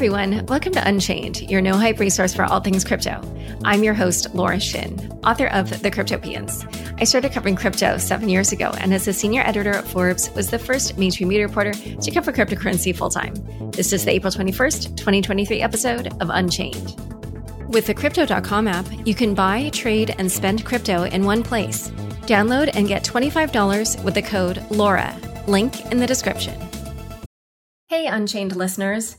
everyone. Welcome to Unchained, your no hype resource for all things crypto. I'm your host, Laura Shin, author of The Cryptopians. I started covering crypto seven years ago, and as a senior editor at Forbes, was the first mainstream media reporter to cover cryptocurrency full time. This is the April 21st, 2023 episode of Unchained. With the Crypto.com app, you can buy, trade, and spend crypto in one place. Download and get $25 with the code LAURA. Link in the description. Hey, Unchained listeners.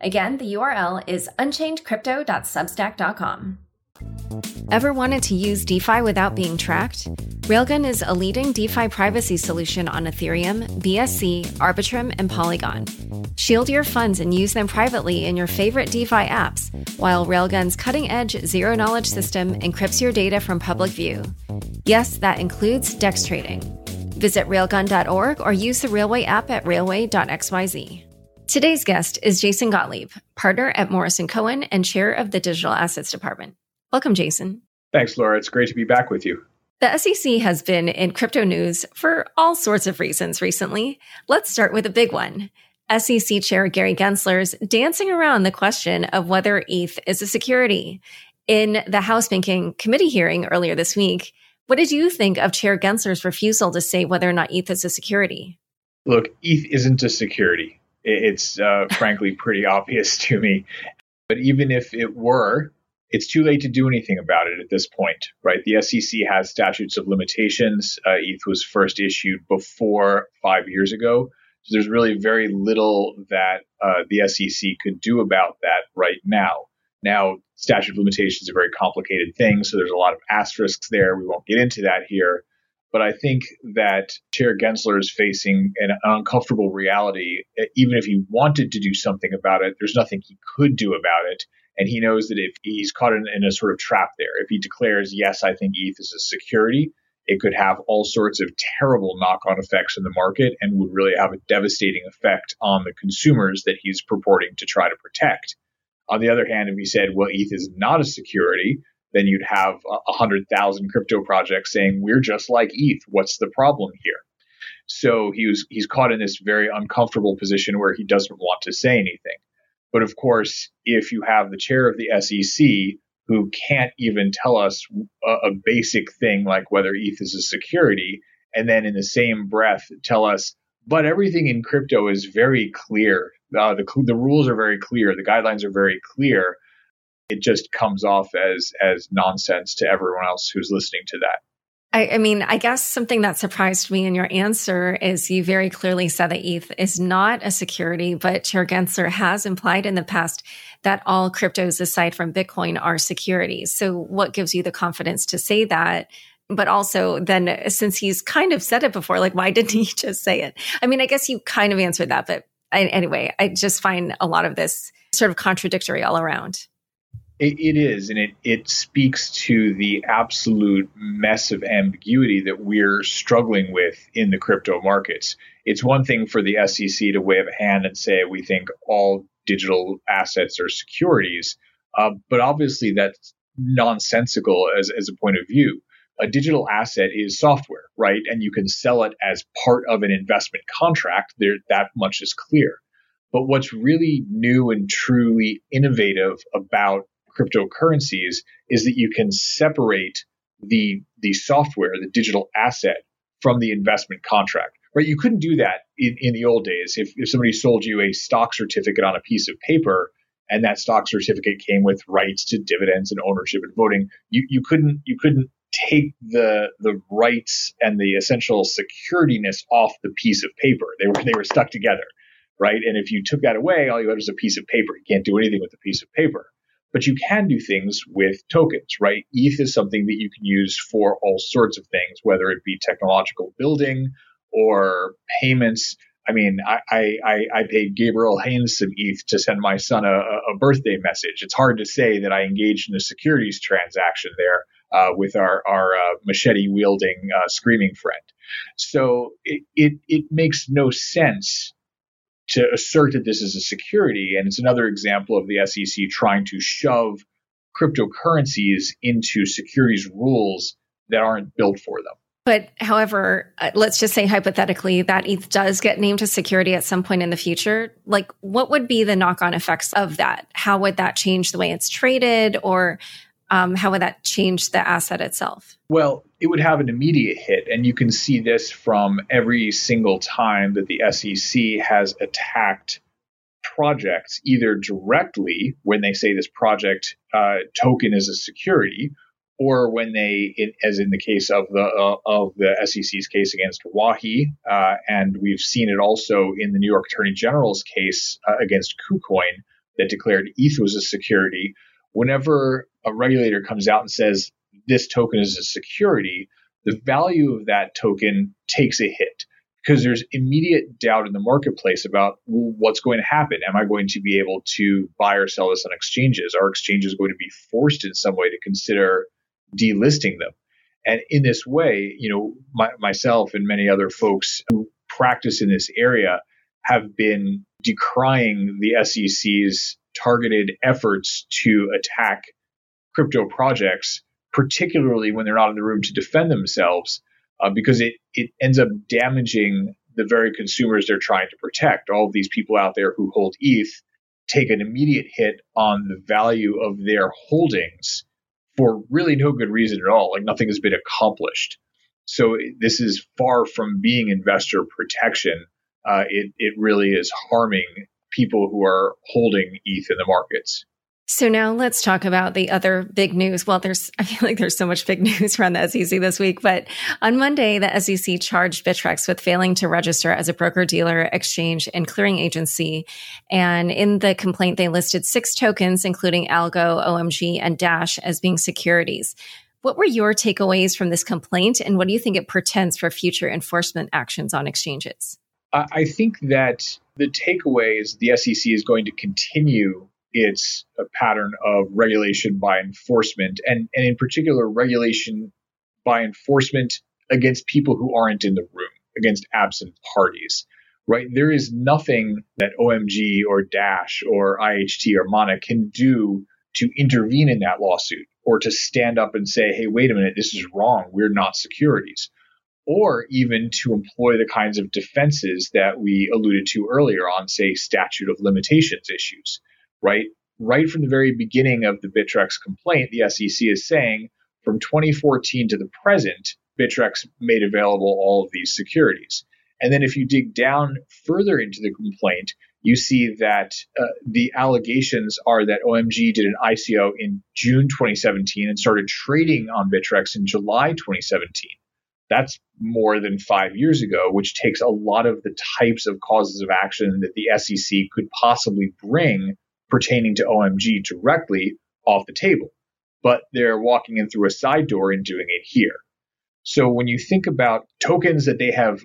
Again, the URL is unchainedcrypto.substack.com. Ever wanted to use DeFi without being tracked? Railgun is a leading DeFi privacy solution on Ethereum, BSC, Arbitrum, and Polygon. Shield your funds and use them privately in your favorite DeFi apps, while Railgun's cutting edge zero knowledge system encrypts your data from public view. Yes, that includes DEX trading. Visit railgun.org or use the Railway app at railway.xyz. Today's guest is Jason Gottlieb, partner at Morrison Cohen and chair of the Digital Assets Department. Welcome, Jason. Thanks, Laura. It's great to be back with you. The SEC has been in crypto news for all sorts of reasons recently. Let's start with a big one. SEC Chair Gary Gensler's dancing around the question of whether ETH is a security. In the House Banking Committee hearing earlier this week, what did you think of Chair Gensler's refusal to say whether or not ETH is a security? Look, ETH isn't a security it's uh, frankly pretty obvious to me. But even if it were, it's too late to do anything about it at this point, right? The SEC has statutes of limitations. Uh, ETH was first issued before five years ago. So there's really very little that uh, the SEC could do about that right now. Now, statute of limitations is a very complicated thing, so there's a lot of asterisks there. We won't get into that here. But I think that Chair Gensler is facing an uncomfortable reality. Even if he wanted to do something about it, there's nothing he could do about it. And he knows that if he's caught in, in a sort of trap there, if he declares, yes, I think ETH is a security, it could have all sorts of terrible knock on effects in the market and would really have a devastating effect on the consumers that he's purporting to try to protect. On the other hand, if he said, well, ETH is not a security, then you'd have a hundred thousand crypto projects saying we're just like ETH. What's the problem here? So he was he's caught in this very uncomfortable position where he doesn't want to say anything. But of course, if you have the chair of the SEC who can't even tell us a, a basic thing like whether ETH is a security, and then in the same breath tell us, but everything in crypto is very clear. Uh, the the rules are very clear. The guidelines are very clear it just comes off as as nonsense to everyone else who's listening to that. I, I, mean, I guess something that surprised me in your answer is you very clearly said that ETH is not a security, but Chair Gensler has implied in the past that all cryptos aside from Bitcoin are securities. So what gives you the confidence to say that? But also then since he's kind of said it before, like why didn't he just say it? I mean, I guess you kind of answered that, but I, anyway, I just find a lot of this sort of contradictory all around. It, it is, and it, it speaks to the absolute mess of ambiguity that we're struggling with in the crypto markets. It's one thing for the SEC to wave a hand and say, we think all digital assets are securities, uh, but obviously that's nonsensical as, as a point of view. A digital asset is software, right? And you can sell it as part of an investment contract. There, that much is clear. But what's really new and truly innovative about cryptocurrencies is that you can separate the the software, the digital asset, from the investment contract. Right? You couldn't do that in, in the old days. If, if somebody sold you a stock certificate on a piece of paper and that stock certificate came with rights to dividends and ownership and voting, you, you couldn't you couldn't take the the rights and the essential securityness off the piece of paper. They were they were stuck together, right? And if you took that away, all you had was a piece of paper. You can't do anything with a piece of paper but you can do things with tokens, right? ETH is something that you can use for all sorts of things, whether it be technological building or payments. I mean, I, I, I paid Gabriel Haines some ETH to send my son a, a birthday message. It's hard to say that I engaged in a securities transaction there uh, with our, our uh, machete wielding uh, screaming friend. So it, it, it makes no sense to assert that this is a security. And it's another example of the SEC trying to shove cryptocurrencies into securities rules that aren't built for them. But however, uh, let's just say hypothetically that ETH does get named a security at some point in the future. Like, what would be the knock on effects of that? How would that change the way it's traded or um, how would that change the asset itself? Well, it would have an immediate hit. And you can see this from every single time that the SEC has attacked projects, either directly when they say this project uh, token is a security, or when they, in, as in the case of the uh, of the SEC's case against Wahi, uh, and we've seen it also in the New York Attorney General's case uh, against KuCoin that declared ETH was a security. Whenever a regulator comes out and says this token is a security, the value of that token takes a hit because there's immediate doubt in the marketplace about well, what's going to happen. Am I going to be able to buy or sell this on exchanges? Are exchanges going to be forced in some way to consider delisting them. And in this way, you know, my, myself and many other folks who practice in this area have been decrying the SEC's targeted efforts to attack crypto projects, particularly when they're not in the room to defend themselves, uh, because it, it ends up damaging the very consumers they're trying to protect. All of these people out there who hold ETH take an immediate hit on the value of their holdings for really no good reason at all. Like nothing has been accomplished. So this is far from being investor protection. Uh, it, it really is harming people who are holding ETH in the markets. So now let's talk about the other big news. Well, there's, I feel like there's so much big news around the SEC this week, but on Monday, the SEC charged Bittrex with failing to register as a broker dealer, exchange, and clearing agency. And in the complaint, they listed six tokens, including Algo, OMG, and Dash as being securities. What were your takeaways from this complaint, and what do you think it portends for future enforcement actions on exchanges? I think that the takeaway is the SEC is going to continue it's a pattern of regulation by enforcement, and, and in particular, regulation by enforcement against people who aren't in the room, against absent parties. Right? There is nothing that OMG or Dash or IHT or Mana can do to intervene in that lawsuit or to stand up and say, hey, wait a minute, this is wrong. We're not securities. Or even to employ the kinds of defenses that we alluded to earlier on, say, statute of limitations issues right? Right from the very beginning of the Bittrex complaint, the SEC is saying from 2014 to the present, Bittrex made available all of these securities. And then if you dig down further into the complaint, you see that uh, the allegations are that OMG did an ICO in June 2017 and started trading on Bittrex in July 2017. That's more than five years ago, which takes a lot of the types of causes of action that the SEC could possibly bring pertaining to OMG directly off the table, but they're walking in through a side door and doing it here. So when you think about tokens that they have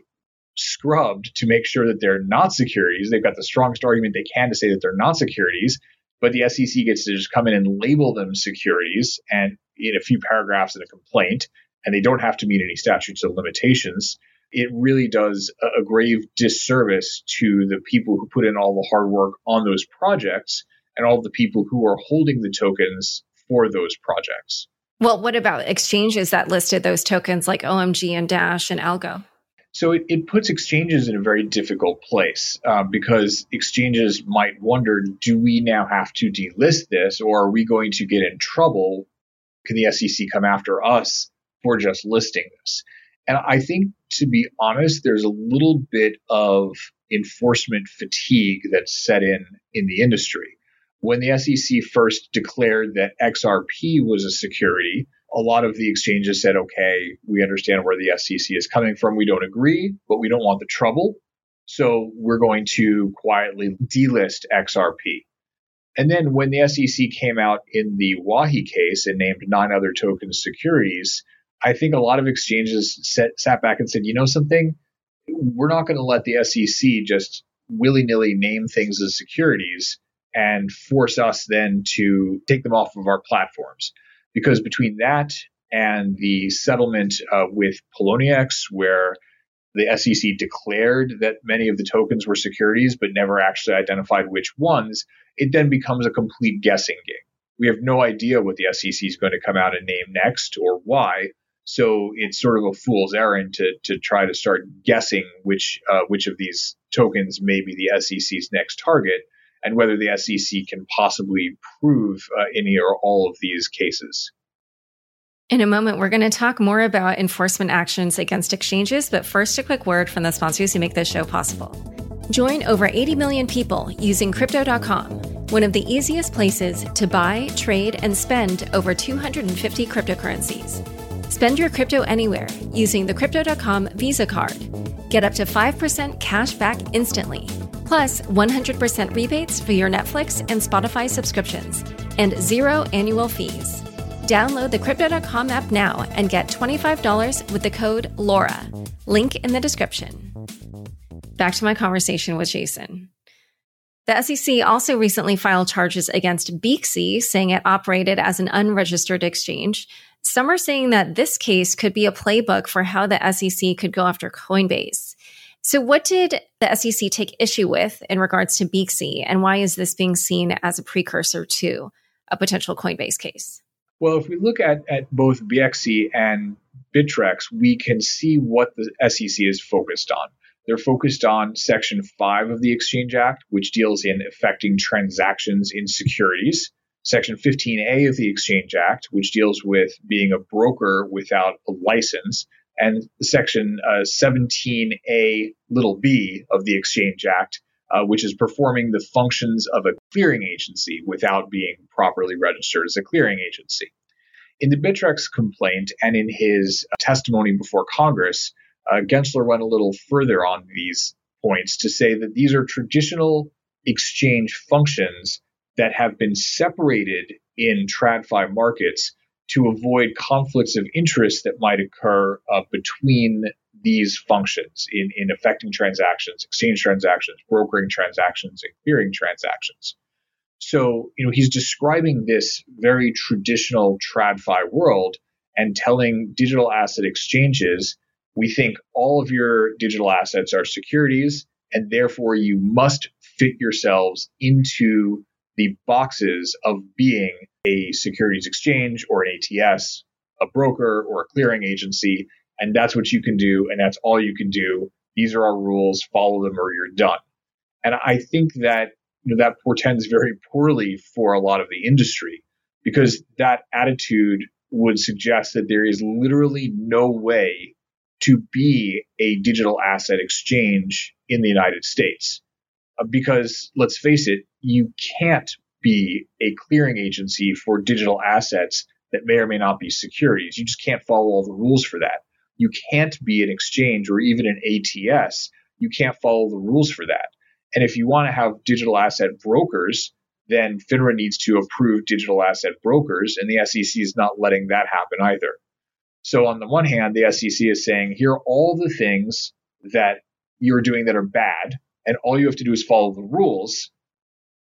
scrubbed to make sure that they're not securities, they've got the strongest argument they can to say that they're not securities, but the SEC gets to just come in and label them securities and in a few paragraphs in a complaint, and they don't have to meet any statutes of limitations it really does a, grave disservice to the people who put in all the hard work on those projects and all the people who are holding the tokens for those projects. Well, what about exchanges that listed those tokens like OMG and Dash and Algo? So it, it puts exchanges in a very difficult place uh, because exchanges might wonder do we now have to delist this or are we going to get in trouble? Can the SEC come after us for just listing this? And I think, to be honest, there's a little bit of enforcement fatigue that's set in in the industry. When the SEC first declared that XRP was a security, a lot of the exchanges said, okay, we understand where the SEC is coming from. We don't agree, but we don't want the trouble. So we're going to quietly delist XRP. And then when the SEC came out in the Wahi case and named nine other token securities, I think a lot of exchanges set, sat back and said, you know something? we're not going to let the SEC just willy nilly name things as securities and force us then to take them off of our platforms. Because between that and the settlement uh, with Poloniex, where the SEC declared that many of the tokens were securities, but never actually identified which ones, it then becomes a complete guessing game. We have no idea what the SEC is going to come out and name next or why. So it's sort of a fool's errand to, to try to start guessing which uh, which of these tokens may be the SEC's next target and whether the SEC can possibly prove uh, any or all of these cases. In a moment, we're going to talk more about enforcement actions against exchanges, but first, a quick word from the sponsors who make this show possible. Join over 80 million people using Crypto.com, one of the easiest places to buy, trade, and spend over 250 cryptocurrencies. Spend your crypto anywhere using the Crypto.com Visa card. Get up to 5% cash back instantly, plus 100% rebates for your Netflix and Spotify subscriptions, and zero annual fees. Download the Crypto.com app now and get $25 with the code LAURA. Link in the description. Back to my conversation with Jason. The SEC also recently filed charges against Beaxy, saying it operated as an unregistered exchange. Some are saying that this case could be a playbook for how the SEC could go after Coinbase. So, what did the SEC take issue with in regards to Beaxy, and why is this being seen as a precursor to a potential Coinbase case? Well, if we look at, at both Beaxy and Bittrex, we can see what the SEC is focused on. They're focused on Section 5 of the Exchange Act, which deals in affecting transactions in securities. Section 15A of the Exchange Act, which deals with being a broker without a license. And Section uh, 17A little b of the Exchange Act, uh, which is performing the functions of a clearing agency without being properly registered as a clearing agency. In the Bittrex complaint and in his testimony before Congress, uh, Gensler went a little further on these points to say that these are traditional exchange functions that have been separated in TradFi markets to avoid conflicts of interest that might occur uh, between these functions in, in affecting transactions, exchange transactions, brokering transactions, and clearing transactions. So, you know, he's describing this very traditional TradFi world and telling digital asset exchanges, we think all of your digital assets are securities, and therefore you must fit yourselves into the boxes of being a securities exchange or an ATS, a broker or a clearing agency, and that's what you can do, and that's all you can do. These are our rules, follow them or you're done. And I think that you know, that portends very poorly for a lot of the industry because that attitude would suggest that there is literally no way to be a digital asset exchange in the United States. Uh, because let's face it, you can't be a clearing agency for digital assets that may or may not be securities. You just can't follow all the rules for that. You can't be an exchange or even an ATS. You can't follow the rules for that. And if you want to have digital asset brokers, then FINRA needs to approve digital asset brokers, and the SEC is not letting that happen either. So on the one hand, the SEC is saying, here are all the things that you're doing that are bad, and all you have to do is follow the rules.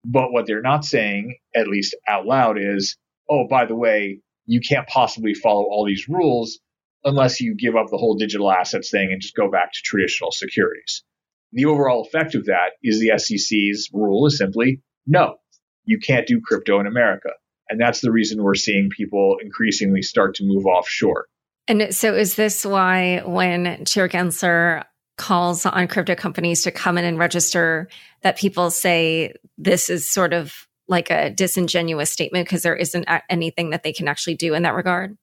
But what they're not saying, at least out loud, is, oh, by the way, you can't possibly follow all these rules unless you give up the whole digital assets thing and just go back to traditional securities. The overall effect of that is the SEC's rule is simply no, you can't do crypto in America. And that's the reason we're seeing people increasingly start to move offshore. And so is this why when Chair Gensler calls on crypto companies to come in and register that people say this is sort of like a disingenuous statement because there isn't anything that they can actually do in that regard?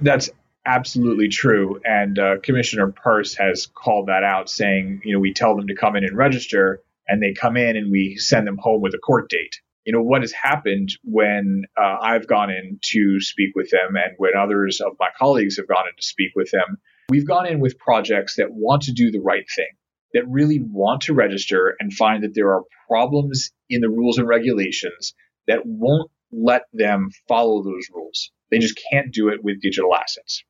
That's absolutely true. And uh, Commissioner Peirce has called that out, saying, you know, we tell them to come in and register, and they come in and we send them home with a court date. You know, what has happened when uh, I've gone in to speak with them and when others of my colleagues have gone in to speak with them, we've gone in with projects that want to do the right thing, that really want to register and find that there are problems in the rules and regulations that won't let them follow those rules. They just can't do it with digital assets.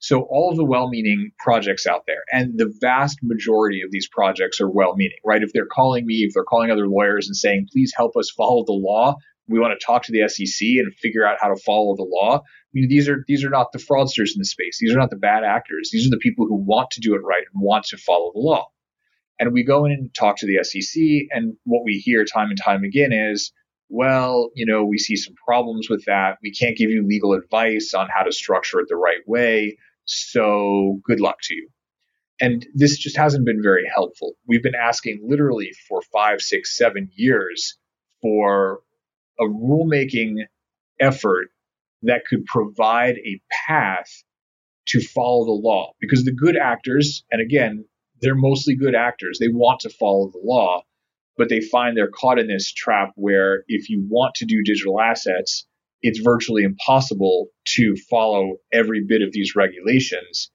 So all of the well-meaning projects out there, and the vast majority of these projects are well-meaning, right? If they're calling me, if they're calling other lawyers and saying, please help us follow the law, we want to talk to the SEC and figure out how to follow the law. I mean, these are these are not the fraudsters in the space. These are not the bad actors. These are the people who want to do it right and want to follow the law. And we go in and talk to the SEC, and what we hear time and time again is, well, you know, we see some problems with that. We can't give you legal advice on how to structure it the right way. So good luck to you. And this just hasn't been very helpful. We've been asking literally for five, six, seven years for a rulemaking effort that could provide a path to follow the law. Because the good actors, and again, they're mostly good actors, they want to follow the law, but they find they're caught in this trap where if you want to do digital assets, it's virtually impossible to follow every bit of these regulations.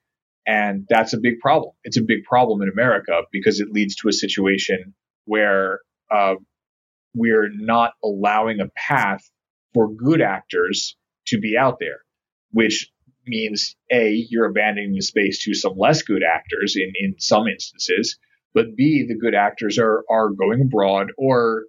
And that's a big problem. It's a big problem in America because it leads to a situation where uh, we're not allowing a path for good actors to be out there, which means A, you're abandoning the space to some less good actors in, in some instances, but B, the good actors are, are going abroad or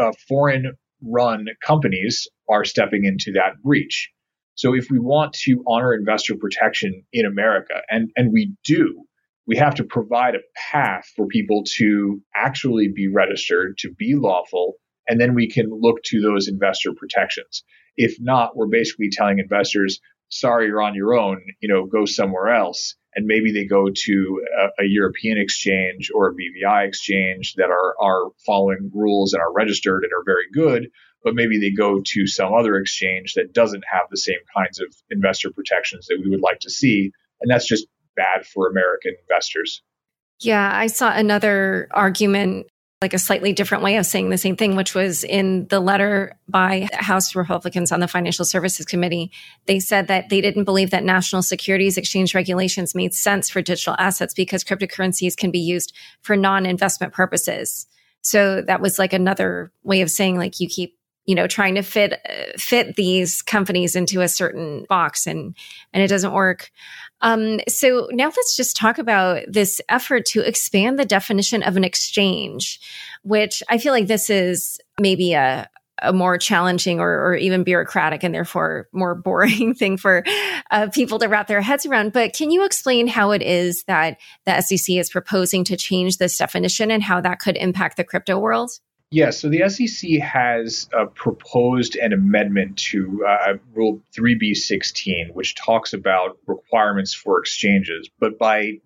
uh, foreign run companies are stepping into that breach. So if we want to honor investor protection in America, and, and we do, we have to provide a path for people to actually be registered, to be lawful, and then we can look to those investor protections. If not, we're basically telling investors, sorry, you're on your own, you know, go somewhere else. And maybe they go to a, a European exchange or a BVI exchange that are, are following rules and are registered and are very good. But maybe they go to some other exchange that doesn't have the same kinds of investor protections that we would like to see. And that's just bad for American investors. Yeah, I saw another argument like a slightly different way of saying the same thing, which was in the letter by House Republicans on the Financial Services Committee. They said that they didn't believe that national securities exchange regulations made sense for digital assets because cryptocurrencies can be used for non investment purposes. So that was like another way of saying, like, you keep you know trying to fit uh, fit these companies into a certain box and and it doesn't work um, so now let's just talk about this effort to expand the definition of an exchange, which I feel like this is maybe a, a more challenging or, or, even bureaucratic and therefore more boring thing for uh, people to wrap their heads around. But can you explain how it is that the SEC is proposing to change this definition and how that could impact the crypto world? Yes, so the SEC has uh, proposed an amendment to uh, Rule 3B16, which talks about requirements for exchanges. But by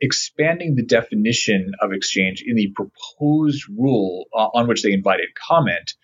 expanding the definition of exchange in the proposed rule uh, on which they invited comment,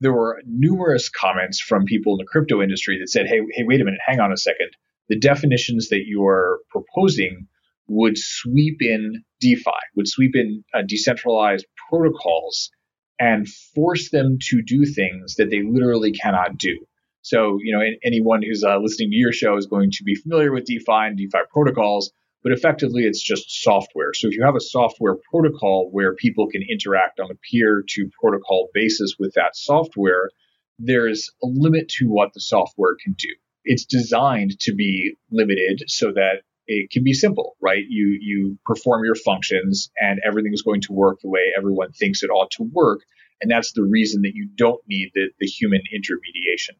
there were numerous comments from people in the crypto industry that said, hey, hey, wait a minute, hang on a second. The definitions that you're proposing would sweep in DeFi, would sweep in uh, decentralized protocols and force them to do things that they literally cannot do. So, you know, anyone who's uh, listening to your show is going to be familiar with DeFi and DeFi protocols, but effectively it's just software. So if you have a software protocol where people can interact on a peer to protocol basis with that software, there's a limit to what the software can do. It's designed to be limited so that it can be simple, right? You you perform your functions and everything is going to work the way everyone thinks it ought to work. And that's the reason that you don't need the, the human intermediation.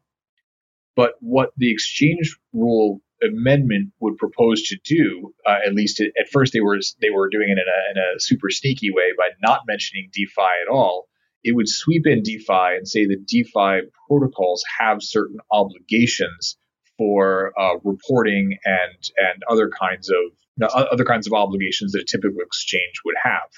But what the exchange rule amendment would propose to do, uh, at least at, at, first they were they were doing it in a, in a super sneaky way by not mentioning DeFi at all. It would sweep in DeFi and say that DeFi protocols have certain obligations for uh, reporting and and other kinds of other kinds of obligations that a typical exchange would have.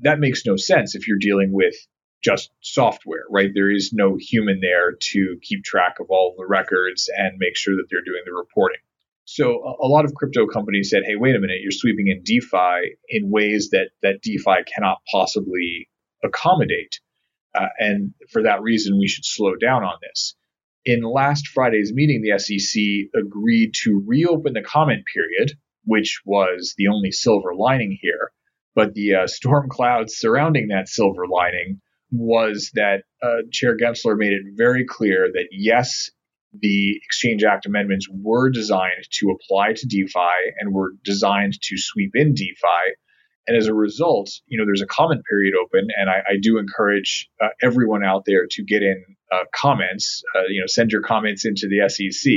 That makes no sense if you're dealing with just software, right? There is no human there to keep track of all the records and make sure that they're doing the reporting. So a, lot of crypto companies said, "Hey, wait a minute, you're sweeping in DeFi in ways that that DeFi cannot possibly accommodate." Uh, and for that reason, we should slow down on this in last Friday's meeting, the SEC agreed to reopen the comment period, which was the only silver lining here. But the uh, storm clouds surrounding that silver lining was that uh, Chair Gensler made it very clear that yes, the Exchange Act amendments were designed to apply to DeFi and were designed to sweep in DeFi. And as a result, you know, there's a comment period open, and I, I do encourage uh, everyone out there to get in uh, comments. Uh, you know, send your comments into the SEC.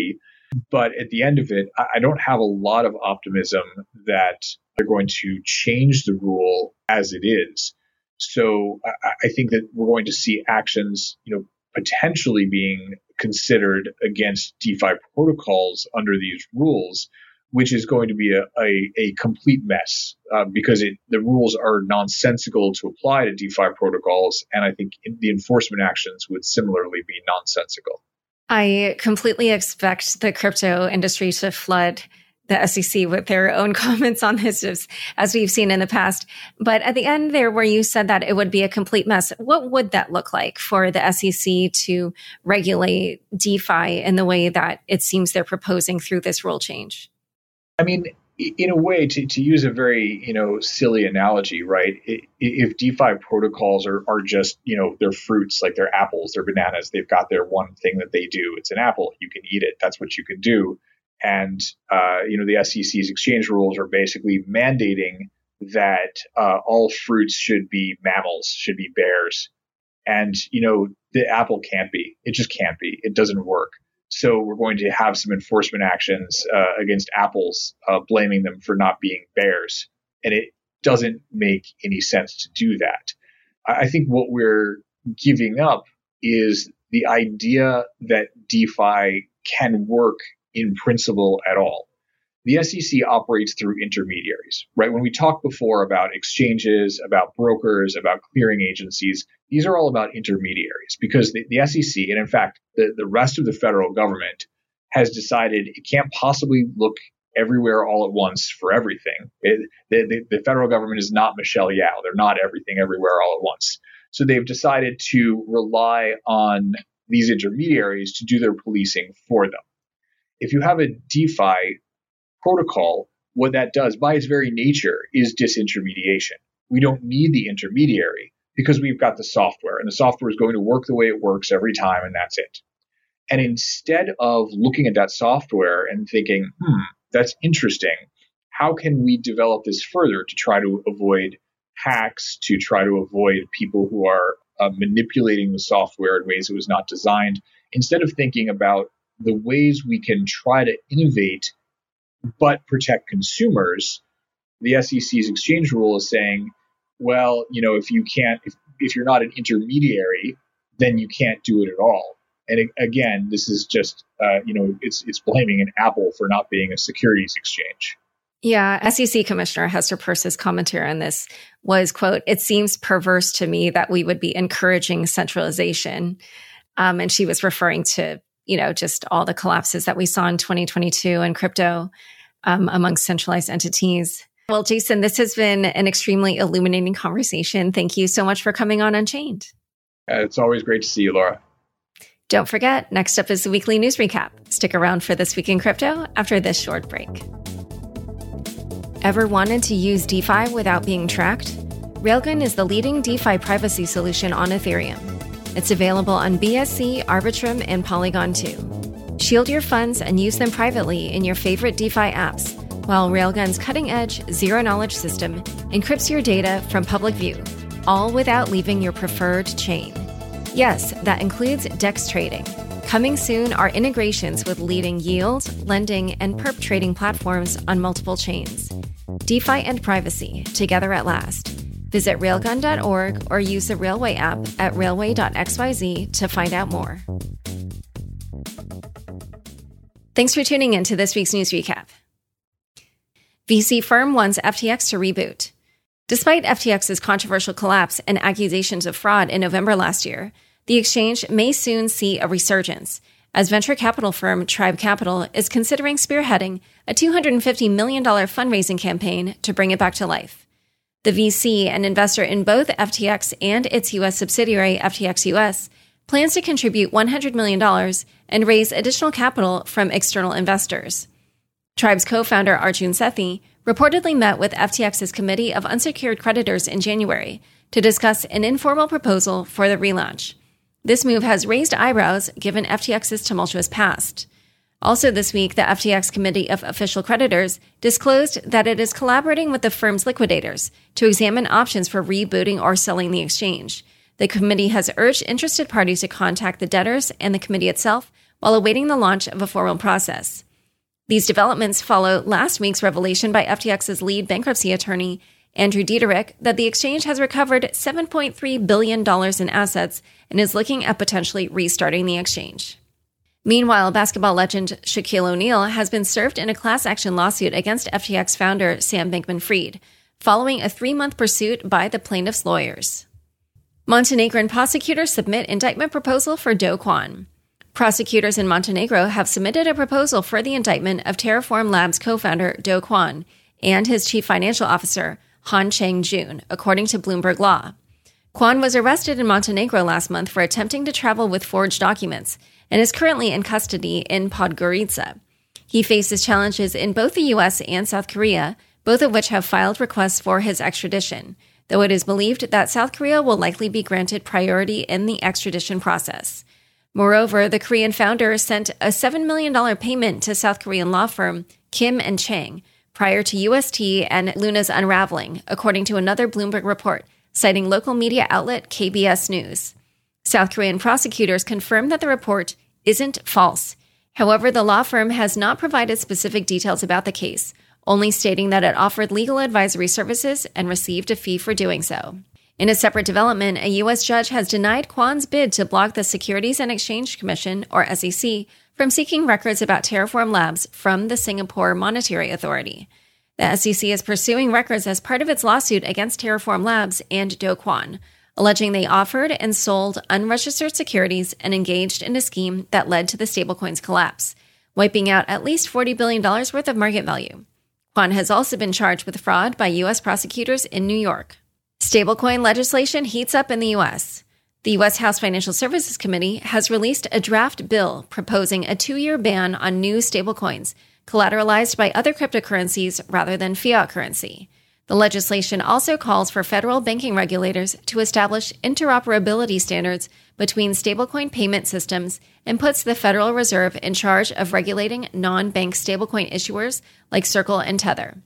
But at the end of it, I, I don't have a lot of optimism that they're going to change the rule as it is. So I, I think that we're going to see actions, you know, potentially being considered against DeFi protocols under these rules, which is going to be a, a, a complete mess uh, because it, the rules are nonsensical to apply to DeFi protocols. And I think the enforcement actions would similarly be nonsensical. I completely expect the crypto industry to flood the SEC with their own comments on this, as, as we've seen in the past. But at the end there, where you said that it would be a complete mess, what would that look like for the SEC to regulate DeFi in the way that it seems they're proposing through this rule change? I mean, in a way, to, to use a very you know silly analogy, right? If DeFi protocols are, are just you know they're fruits, like they're apples, they're bananas, they've got their one thing that they do. It's an apple. You can eat it. That's what you can do and, uh, you know, the SEC's exchange rules are basically mandating that uh, all fruits should be mammals, should be bears. And, you know, the apple can't be. It just can't be. It doesn't work. So we're going to have some enforcement actions uh, against apples, uh, blaming them for not being bears. And it doesn't make any sense to do that. I think what we're giving up is the idea that DeFi can work in principle at all. The SEC operates through intermediaries, right? When we talked before about exchanges, about brokers, about clearing agencies, these are all about intermediaries because the, the SEC, and in fact, the, the rest of the federal government has decided it can't possibly look everywhere all at once for everything. It, the, the, the, federal government is not Michelle Yeoh. They're not everything everywhere all at once. So they've decided to rely on these intermediaries to do their policing for them if you have a DeFi protocol, what that does by its very nature is disintermediation. We don't need the intermediary because we've got the software and the software is going to work the way it works every time and that's it. And instead of looking at that software and thinking, hmm, that's interesting, how can we develop this further to try to avoid hacks, to try to avoid people who are uh, manipulating the software in ways it was not designed? Instead of thinking about the ways we can try to innovate but protect consumers, the SEC's exchange rule is saying, well, you know, if you can't, if, if you're not an intermediary, then you can't do it at all. And it, again, this is just, uh, you know, it's it's blaming an Apple for not being a securities exchange. Yeah, SEC Commissioner Hester Peirce's commentary on this was, "quote It seems perverse to me that we would be encouraging centralization," um, and she was referring to you know, just all the collapses that we saw in 2022 and crypto um, amongst centralized entities. Well, Jason, this has been an extremely illuminating conversation. Thank you so much for coming on Unchained. Uh, it's always great to see you, Laura. Don't forget, next up is the weekly news recap. Stick around for This Week in Crypto after this short break. Ever wanted to use DeFi without being tracked? Railgun is the leading DeFi privacy solution on Ethereum. It's available on BSC, Arbitrum, and Polygon 2. Shield your funds and use them privately in your favorite DeFi apps, while Railgun's cutting edge, zero knowledge system encrypts your data from public view, all without leaving your preferred chain. Yes, that includes DEX trading. Coming soon are integrations with leading yield, lending, and perp trading platforms on multiple chains. DeFi and privacy, together at last. Visit railgun.org or use the Railway app at railway.xyz to find out more. Thanks for tuning in to this week's news recap. VC firm wants FTX to reboot. Despite FTX's controversial collapse and accusations of fraud in November last year, the exchange may soon see a resurgence as venture capital firm Tribe Capital is considering spearheading a $250 million fundraising campaign to bring it back to life. The VC, an investor in both FTX and its U.S. subsidiary, FTX US, plans to contribute $100 million and raise additional capital from external investors. Tribe's co founder Arjun Sethi reportedly met with FTX's Committee of Unsecured Creditors in January to discuss an informal proposal for the relaunch. This move has raised eyebrows given FTX's tumultuous past. Also, this week, the FTX Committee of Official Creditors disclosed that it is collaborating with the firm's liquidators to examine options for rebooting or selling the exchange. The committee has urged interested parties to contact the debtors and the committee itself while awaiting the launch of a formal process. These developments follow last week's revelation by FTX's lead bankruptcy attorney, Andrew Dietderich, that the exchange has recovered $7.3 billion in assets and is looking at potentially restarting the exchange. Meanwhile, basketball legend Shaquille O'Neal has been served in a class action lawsuit against FTX founder Sam Bankman Fried, following a three month pursuit by the plaintiff's lawyers. Montenegrin prosecutors submit indictment proposal for Do Kwon. Prosecutors in Montenegro have submitted a proposal for the indictment of Terraform Labs co founder Do Kwon and his chief financial officer, Han Chang Jun, according to Bloomberg Law. Kwon was arrested in Montenegro last month for attempting to travel with forged documents and is currently in custody in Podgorica. He faces challenges in both the U.S. and South Korea, both of which have filed requests for his extradition, though it is believed that South Korea will likely be granted priority in the extradition process. Moreover, the Korean founder sent a $7 million payment to South Korean law firm Kim and Chang prior to UST and Luna's unraveling, according to another Bloomberg report, citing local media outlet KBS News. South Korean prosecutors confirmed that the report isn't false. However, the law firm has not provided specific details about the case, only stating that it offered legal advisory services and received a fee for doing so. In a separate development, a U.S. judge has denied Kwon's bid to block the Securities and Exchange Commission, or SEC, from seeking records about Terraform Labs from the Singapore Monetary Authority. The SEC is pursuing records as part of its lawsuit against Terraform Labs and Do Kwon, alleging they offered and sold unregistered securities and engaged in a scheme that led to the stablecoin's collapse, wiping out at least $40 billion worth of market value. Kwon has also been charged with fraud by U.S. prosecutors in New York. Stablecoin legislation heats up in the U.S. The U.S. House Financial Services Committee has released a draft bill proposing a two year ban on new stablecoins collateralized by other cryptocurrencies rather than fiat currency. The legislation also calls for federal banking regulators to establish interoperability standards between stablecoin payment systems and puts the Federal Reserve in charge of regulating non bank stablecoin issuers like Circle and Tether.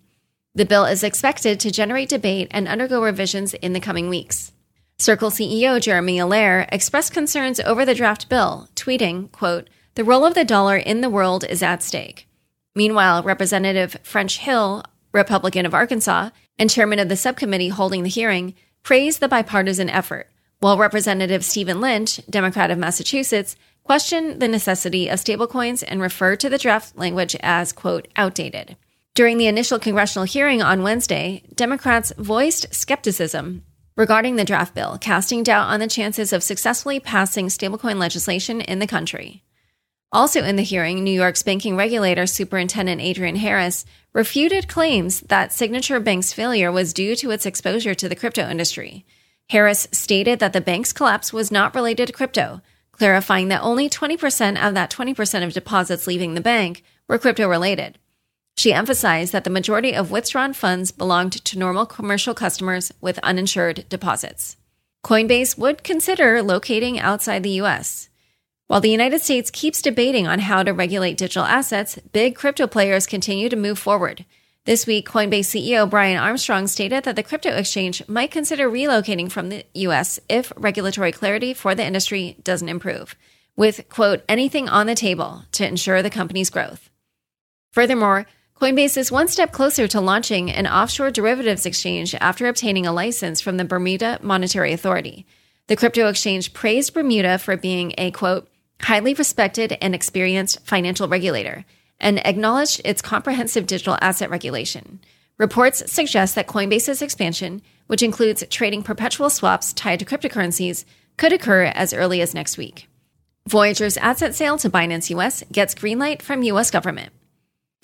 The bill is expected to generate debate and undergo revisions in the coming weeks. Circle CEO Jeremy Allaire expressed concerns over the draft bill, tweeting, quote, The role of the dollar in the world is at stake. Meanwhile, Representative French Hill, Republican of Arkansas, and chairman of the subcommittee holding the hearing, praised the bipartisan effort, while Representative Stephen Lynch, Democrat of Massachusetts, questioned the necessity of stablecoins and referred to the draft language as, quote, outdated. During the initial congressional hearing on Wednesday, Democrats voiced skepticism regarding the draft bill, casting doubt on the chances of successfully passing stablecoin legislation in the country. Also in the hearing, New York's banking regulator Superintendent Adrienne Harris refuted claims that Signature Bank's failure was due to its exposure to the crypto industry. Harris stated that the bank's collapse was not related to crypto, clarifying that only 20% of that 20% of deposits leaving the bank were crypto related. She emphasized that the majority of withdrawn funds belonged to normal commercial customers with uninsured deposits. Coinbase would consider locating outside the US. While the United States keeps debating on how to regulate digital assets, big crypto players continue to move forward. This week, Coinbase CEO Brian Armstrong stated that the crypto exchange might consider relocating from the US if regulatory clarity for the industry doesn't improve, with, quote, anything on the table to ensure the company's growth. Furthermore, Coinbase is one step closer to launching an offshore derivatives exchange after obtaining a license from the Bermuda Monetary Authority. The crypto exchange praised Bermuda for being a, quote, highly respected and experienced financial regulator, and acknowledged its comprehensive digital asset regulation. Reports suggest that Coinbase's expansion, which includes trading perpetual swaps tied to cryptocurrencies, could occur as early as next week. Voyager's asset sale to Binance US gets green light from US government.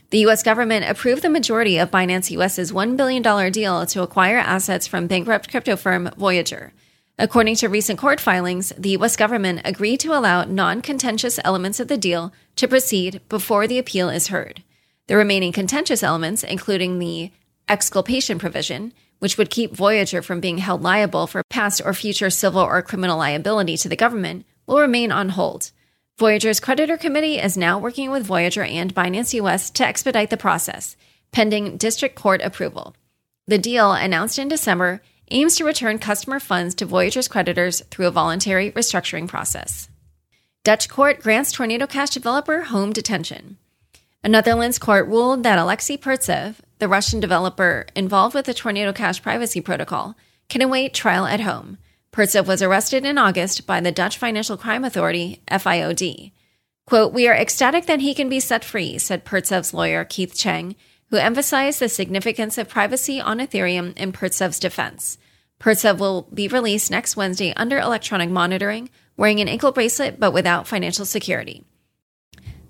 The US government approved the majority of Binance US's $1 billion deal to acquire assets from bankrupt crypto firm Voyager. According to recent court filings, the U.S. government agreed to allow non contentious elements of the deal to proceed before the appeal is heard. The remaining contentious elements, including the exculpation provision, which would keep Voyager from being held liable for past or future civil or criminal liability to the government, will remain on hold. Voyager's creditor committee is now working with Voyager and Binance US to expedite the process, pending district court approval. The deal, announced in December, aims to return customer funds to Voyager's creditors through a voluntary restructuring process. Dutch court grants Tornado Cash developer home detention. A Netherlands court ruled that Alexei Pertsev, the Russian developer involved with the Tornado Cash privacy protocol, can await trial at home. Pertsev was arrested in August by the Dutch Financial Crime Authority, FIOD. Quote, We are ecstatic that he can be set free, said Pertsev's lawyer, Keith Cheng, who emphasized the significance of privacy on Ethereum in Pertsev's defense. Pertsev will be released next Wednesday under electronic monitoring, wearing an ankle bracelet but without financial security.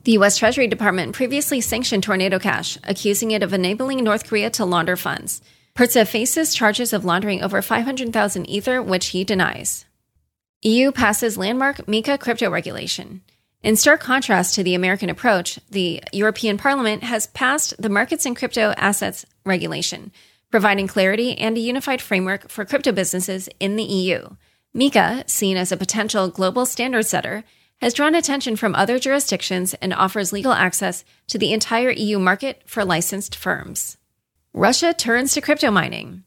The U.S. Treasury Department previously sanctioned Tornado Cash, accusing it of enabling North Korea to launder funds. Pertsev faces charges of laundering over 500,000 Ether, which he denies. EU passes landmark MiCA crypto regulation. In stark contrast to the American approach, the European Parliament has passed the Markets in Crypto Assets regulation, providing clarity and a unified framework for crypto businesses in the EU. MiCA, seen as a potential global standard setter, has drawn attention from other jurisdictions and offers legal access to the entire EU market for licensed firms. Russia turns to crypto mining.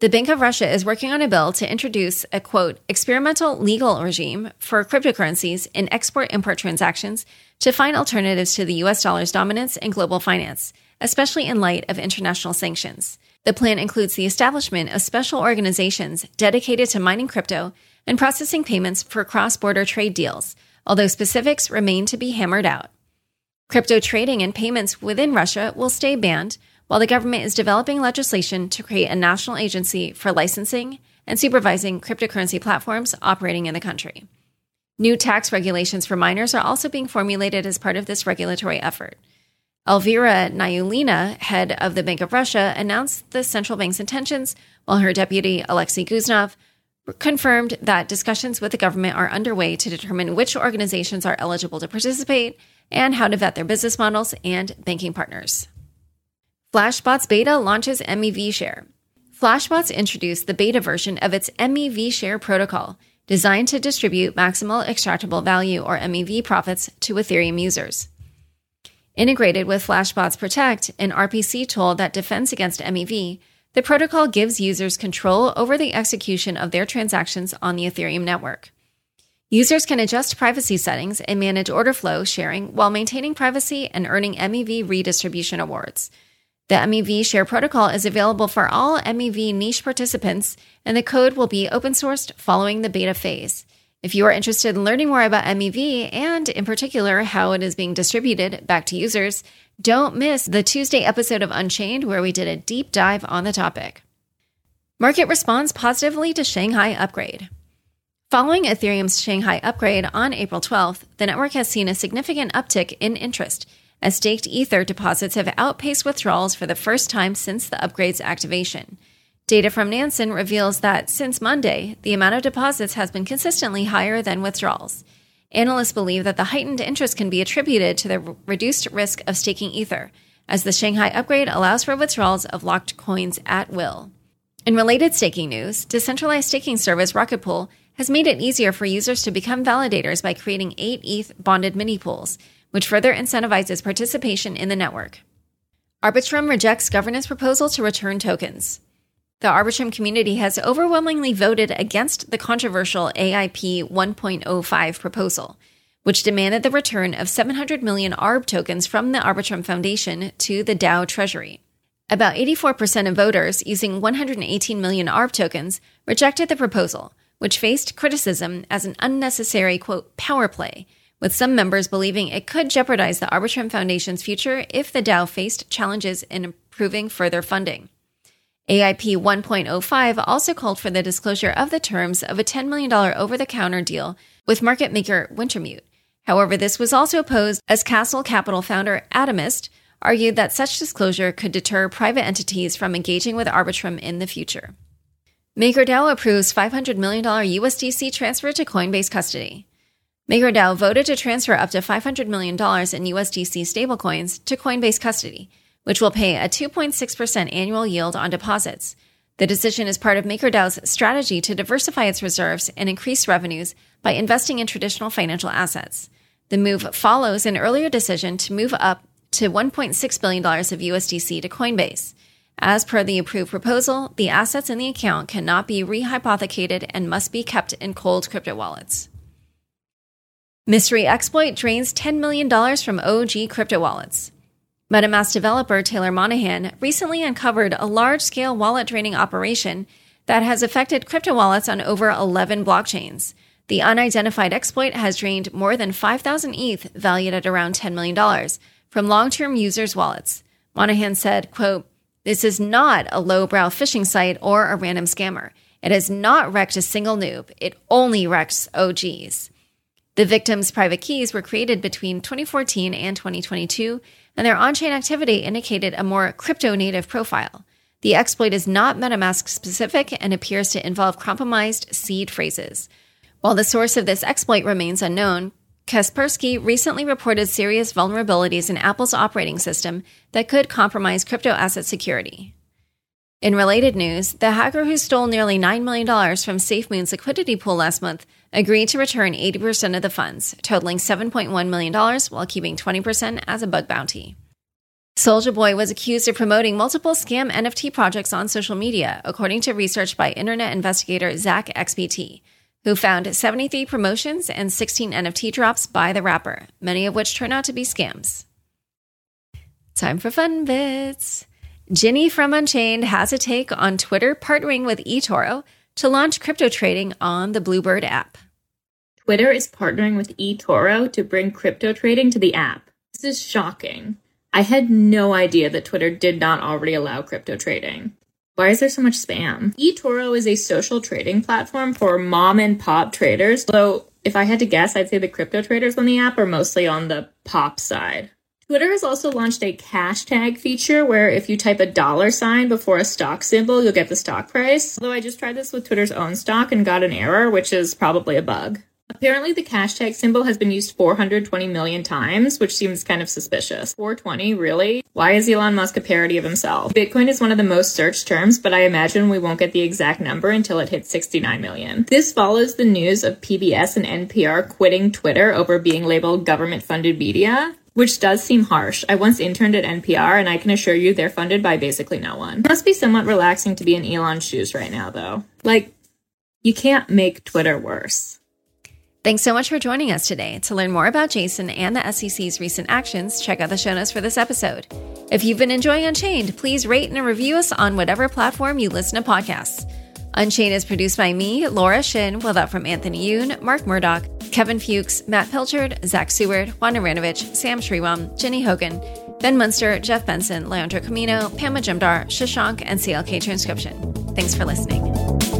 The Bank of Russia is working on a bill to introduce a quote, experimental legal regime for cryptocurrencies in export import transactions to find alternatives to the US dollar's dominance in global finance, especially in light of international sanctions. The plan includes the establishment of special organizations dedicated to mining crypto and processing payments for cross border trade deals, although specifics remain to be hammered out. Crypto trading and payments within Russia will stay banned while the government is developing legislation to create a national agency for licensing and supervising cryptocurrency platforms operating in the country. New tax regulations for miners are also being formulated as part of this regulatory effort. Elvira Nabiullina, head of the Bank of Russia, announced the central bank's intentions, while her deputy, Alexei Guznov, confirmed that discussions with the government are underway to determine which organizations are eligible to participate and how to vet their business models and banking partners. Flashbots Beta launches MEV Share. Flashbots introduced the beta version of its MEV Share protocol, designed to distribute maximal extractable value or MEV profits to Ethereum users. Integrated with Flashbots Protect, an RPC tool that defends against MEV, the protocol gives users control over the execution of their transactions on the Ethereum network. Users can adjust privacy settings and manage order flow sharing while maintaining privacy and earning MEV redistribution awards. The MEV Share protocol is available for all MEV niche participants, and the code will be open sourced following the beta phase. If you are interested in learning more about MEV and, in particular, how it is being distributed back to users, don't miss the Tuesday episode of Unchained where we did a deep dive on the topic. Market responds positively to Shanghai upgrade. Following Ethereum's Shanghai upgrade on April 12th, the network has seen a significant uptick in interest as staked Ether deposits have outpaced withdrawals for the first time since the upgrade's activation. Data from Nansen reveals that since Monday, the amount of deposits has been consistently higher than withdrawals. Analysts believe that the heightened interest can be attributed to the reduced risk of staking Ether, as the Shanghai upgrade allows for withdrawals of locked coins at will. In related staking news, decentralized staking service Rocket Pool has made it easier for users to become validators by creating 8 ETH bonded mini pools, which further incentivizes participation in the network. Arbitrum rejects governance proposal to return tokens. The Arbitrum community has overwhelmingly voted against the controversial AIP 1.05 proposal, which demanded the return of 700 million ARB tokens from the Arbitrum Foundation to the DAO Treasury. About 84% of voters using 118 million ARB tokens rejected the proposal, which faced criticism as an unnecessary, quote, power play with some members believing it could jeopardize the Arbitrum Foundation's future if the DAO faced challenges in improving further funding. AIP 1.05 also called for the disclosure of the terms of a $10 million over the counter deal with market maker Wintermute. However, this was also opposed as Castle Capital founder Atomist argued that such disclosure could deter private entities from engaging with Arbitrum in the future. MakerDAO approves $500 million USDC transfer to Coinbase custody. MakerDAO voted to transfer up to $500 million in USDC stablecoins to Coinbase custody, which will pay a 2.6% annual yield on deposits. The decision is part of MakerDAO's strategy to diversify its reserves and increase revenues by investing in traditional financial assets. The move follows an earlier decision to move up to $1.6 billion of USDC to Coinbase. As per the approved proposal, the assets in the account cannot be rehypothecated and must be kept in cold crypto wallets. Mystery exploit drains $10 million from OG crypto wallets. MetaMask developer Taylor Monahan recently uncovered a large scale wallet draining operation that has affected crypto wallets on over 11 blockchains. The unidentified exploit has drained more than 5,000 ETH, valued at around $10 million, from long term users' wallets. Monahan said, quote, this is not a lowbrow phishing site or a random scammer. It has not wrecked a single noob. It only wrecks OGs. The victims' private keys were created between 2014 and 2022, and their on chain activity indicated a more crypto native profile. The exploit is not MetaMask specific and appears to involve compromised seed phrases. While the source of this exploit remains unknown, Kaspersky recently reported serious vulnerabilities in Apple's operating system that could compromise crypto asset security. In related news, the hacker who stole nearly $9 million from SafeMoon's liquidity pool last month agreed to return 80% of the funds, totaling $7.1 million, while keeping 20% as a bug bounty. Soulja Boy was accused of promoting multiple scam NFT projects on social media, according to research by internet investigator Zach XBT who found 73 promotions and 16 NFT drops by the rapper, many of which turned out to be scams. Time for fun bits. Ginny from Unchained has a take on Twitter partnering with eToro to launch crypto trading on the Bluebird app. Twitter is partnering with eToro to bring crypto trading to the app. This is shocking. I had no idea that Twitter did not already allow crypto trading. Why is there so much spam? eToro is a social trading platform for mom and pop traders. So if I had to guess, I'd say the crypto traders on the app are mostly on the pop side. Twitter has also launched a cash tag feature where if you type a dollar sign before a stock symbol, you'll get the stock price. Although I just tried this with Twitter's own stock and got an error, which is probably a bug. Apparently, the hashtag symbol has been used 420 million times, which seems kind of suspicious. 420, really? Why is Elon Musk a parody of himself? Bitcoin is one of the most searched terms, but I imagine we won't get the exact number until it hits 69 million. This follows the news of PBS and NPR quitting Twitter over being labeled government funded media which does seem harsh. I once interned at NPR, and I can assure you they're funded by basically no one. It must be somewhat relaxing to be in Elon's shoes right now, though. Like, you can't make Twitter worse. Thanks so much for joining us today. To learn more about Jason and the SEC's recent actions, check out the show notes for this episode. If you've been enjoying Unchained, please rate and review us on whatever platform you listen to podcasts. Unchained is produced by me, Laura Shin, with help from Anthony Yoon, Mark Murdoch, Kevin Fuchs, Matt Pilchard, Zach Seward, Juan Ranovich, Sam Sriram, Ginny Hogan, Ben Munster, Jeff Benson, Leandro Camino, Pamela Jimdar, Shashank, and CLK Transcription. Thanks for listening.